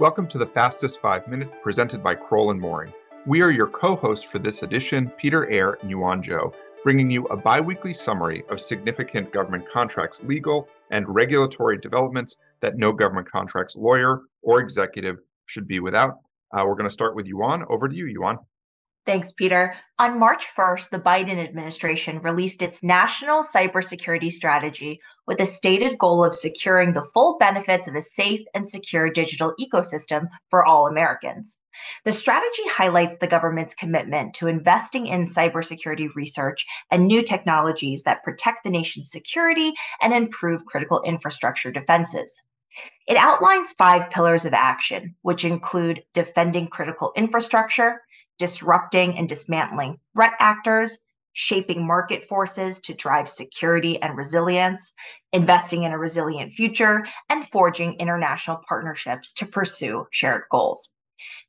Welcome to the Fastest Five Minutes presented by Crowell and Moring. We are your co hosts for this edition, Peter Eyre and Yuan Zhou, bringing you a bi weekly summary of significant government contracts legal and regulatory developments that no government contracts lawyer or executive should be without. Uh, we're going to start with Yuan. Over to you, Yuan. Thanks, Peter. On March 1st, the Biden administration released its national cybersecurity strategy with a stated goal of securing the full benefits of a safe and secure digital ecosystem for all Americans. The strategy highlights the government's commitment to investing in cybersecurity research and new technologies that protect the nation's security and improve critical infrastructure defenses. It outlines five pillars of action, which include defending critical infrastructure, disrupting and dismantling threat actors, shaping market forces to drive security and resilience, investing in a resilient future, and forging international partnerships to pursue shared goals.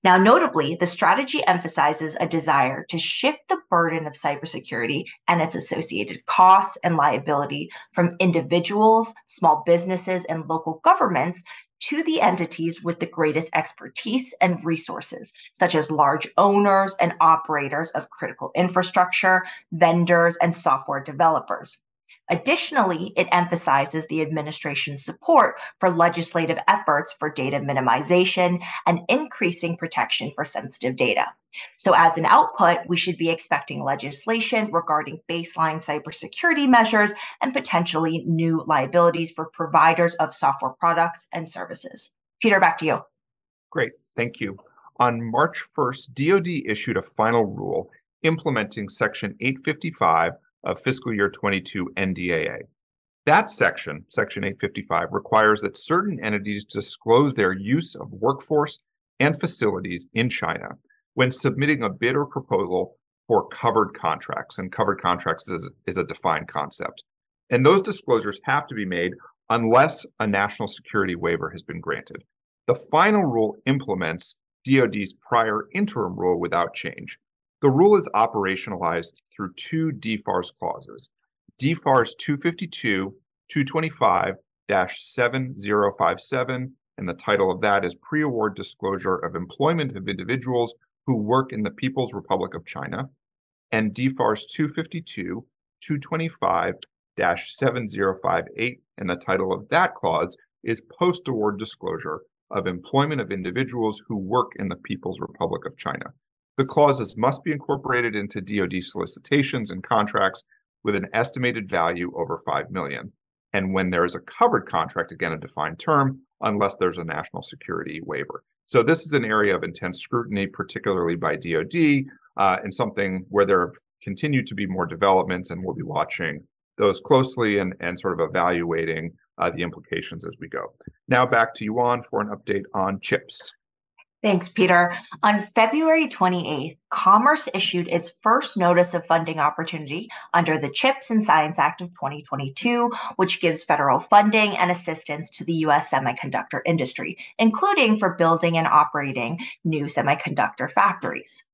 Now, notably, the strategy emphasizes a desire to shift the burden of cybersecurity and its associated costs and liability from individuals, small businesses, and local governments to the entities with the greatest expertise and resources, such as large owners and operators of critical infrastructure, vendors, and software developers. Additionally, it emphasizes the administration's support for legislative efforts for data minimization and increasing protection for sensitive data. So, as an output, we should be expecting legislation regarding baseline cybersecurity measures and potentially new liabilities for providers of software products and services. Peter, back to you. Great, thank you. On March 1st, DoD issued a final rule implementing Section 855 of fiscal year 22 NDAA. That section, Section 855, requires that certain entities disclose their use of workforce and facilities in China when submitting a bid or proposal for covered contracts. And covered contracts is, is a defined concept. And those disclosures have to be made unless a national security waiver has been granted. The final rule implements DoD's prior interim rule without change. The rule is operationalized through two DFARS clauses. DFARS 252 225 7057, and the title of that is Pre Award Disclosure of Employment of Individuals Who Work in the People's Republic of China, and DFARS 252 225 7058, and the title of that clause is Post Award Disclosure of Employment of Individuals Who Work in the People's Republic of China. The clauses must be incorporated into DoD solicitations and contracts with an estimated value over 5 million. And when there is a covered contract, again, a defined term, unless there's a national security waiver. So this is an area of intense scrutiny, particularly by DoD, uh, and something where there continue to be more developments, and we'll be watching those closely and, and sort of evaluating uh, the implications as we go. Now back to Yuan for an update on chips. Thanks, Peter. On February 28th, Commerce issued its first notice of funding opportunity under the CHIPS and Science Act of 2022, which gives federal funding and assistance to the U.S. semiconductor industry, including for building and operating new semiconductor factories.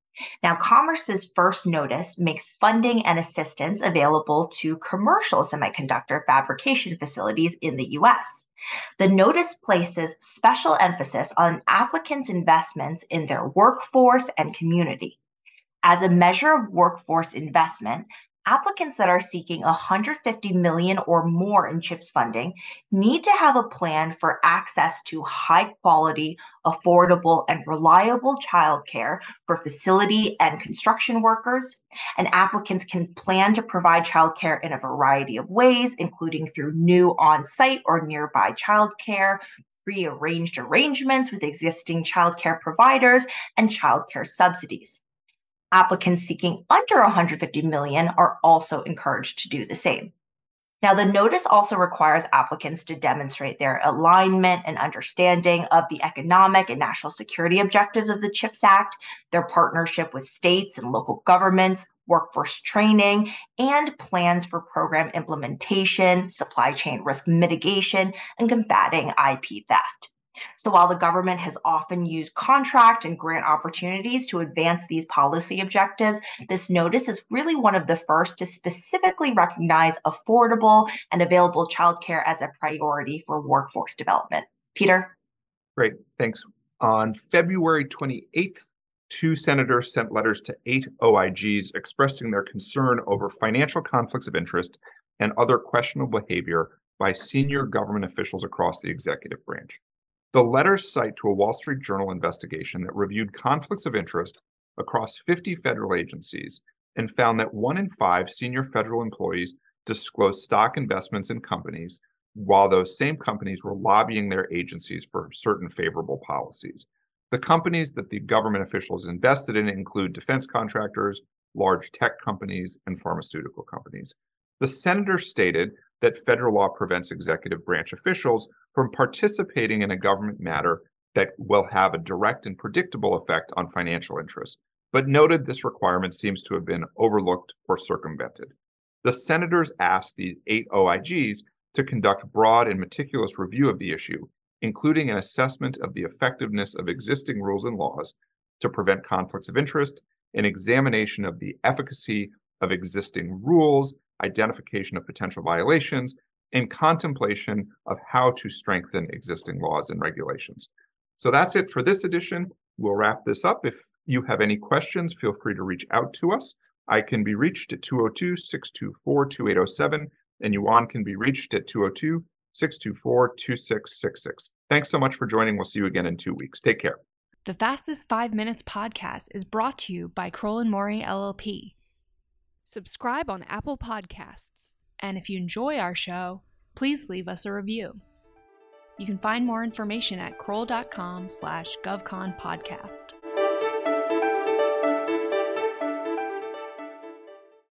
Now, Commerce's first notice makes funding and assistance available to commercial semiconductor fabrication facilities in the US. The notice places special emphasis on applicants' investments in their workforce and community. As a measure of workforce investment, applicants that are seeking 150 million or more in chips funding need to have a plan for access to high quality affordable and reliable childcare for facility and construction workers. And applicants can plan to provide childcare in a variety of ways including through new on-site or nearby childcare pre-arranged arrangements with existing childcare providers and childcare subsidies Applicants seeking under 150 million are also encouraged to do the same. Now, the notice also requires applicants to demonstrate their alignment and understanding of the economic and national security objectives of the CHIPS Act, their partnership with states and local governments, workforce training, and plans for program implementation, supply chain risk mitigation, and combating IP theft. So while the government has often used contract and grant opportunities to advance these policy objectives, this notice is really one of the first to specifically recognize affordable and available childcare as a priority for workforce development. Peter? Great, thanks. On February 28th, two senators sent letters to eight OIGs expressing their concern over financial conflicts of interest and other questionable behavior by senior government officials across the executive branch. The letters cite to a Wall Street Journal investigation that reviewed conflicts of interest across 50 federal agencies and found that one in five senior federal employees disclosed stock investments in companies while those same companies were lobbying their agencies for certain favorable policies. The companies that the government officials invested in include defense contractors, large tech companies, and pharmaceutical companies. The senator stated that federal law prevents executive branch officials from participating in a government matter that will have a direct and predictable effect on financial interests, but noted this requirement seems to have been overlooked or circumvented. The senators asked the eight OIGs to conduct broad and meticulous review of the issue, including an assessment of the effectiveness of existing rules and laws to prevent conflicts of interest, an examination of the efficacy of existing rules identification of potential violations, and contemplation of how to strengthen existing laws and regulations. So that's it for this edition. We'll wrap this up. If you have any questions, feel free to reach out to us. I can be reached at 202 624 2807, and Yuan can be reached at 202 624 2666. Thanks so much for joining. We'll see you again in two weeks. Take care. The Fastest Five Minutes podcast is brought to you by Crowell and Moring LLP subscribe on Apple Podcasts, and if you enjoy our show, please leave us a review. You can find more information at crowell.com slash govconpodcast.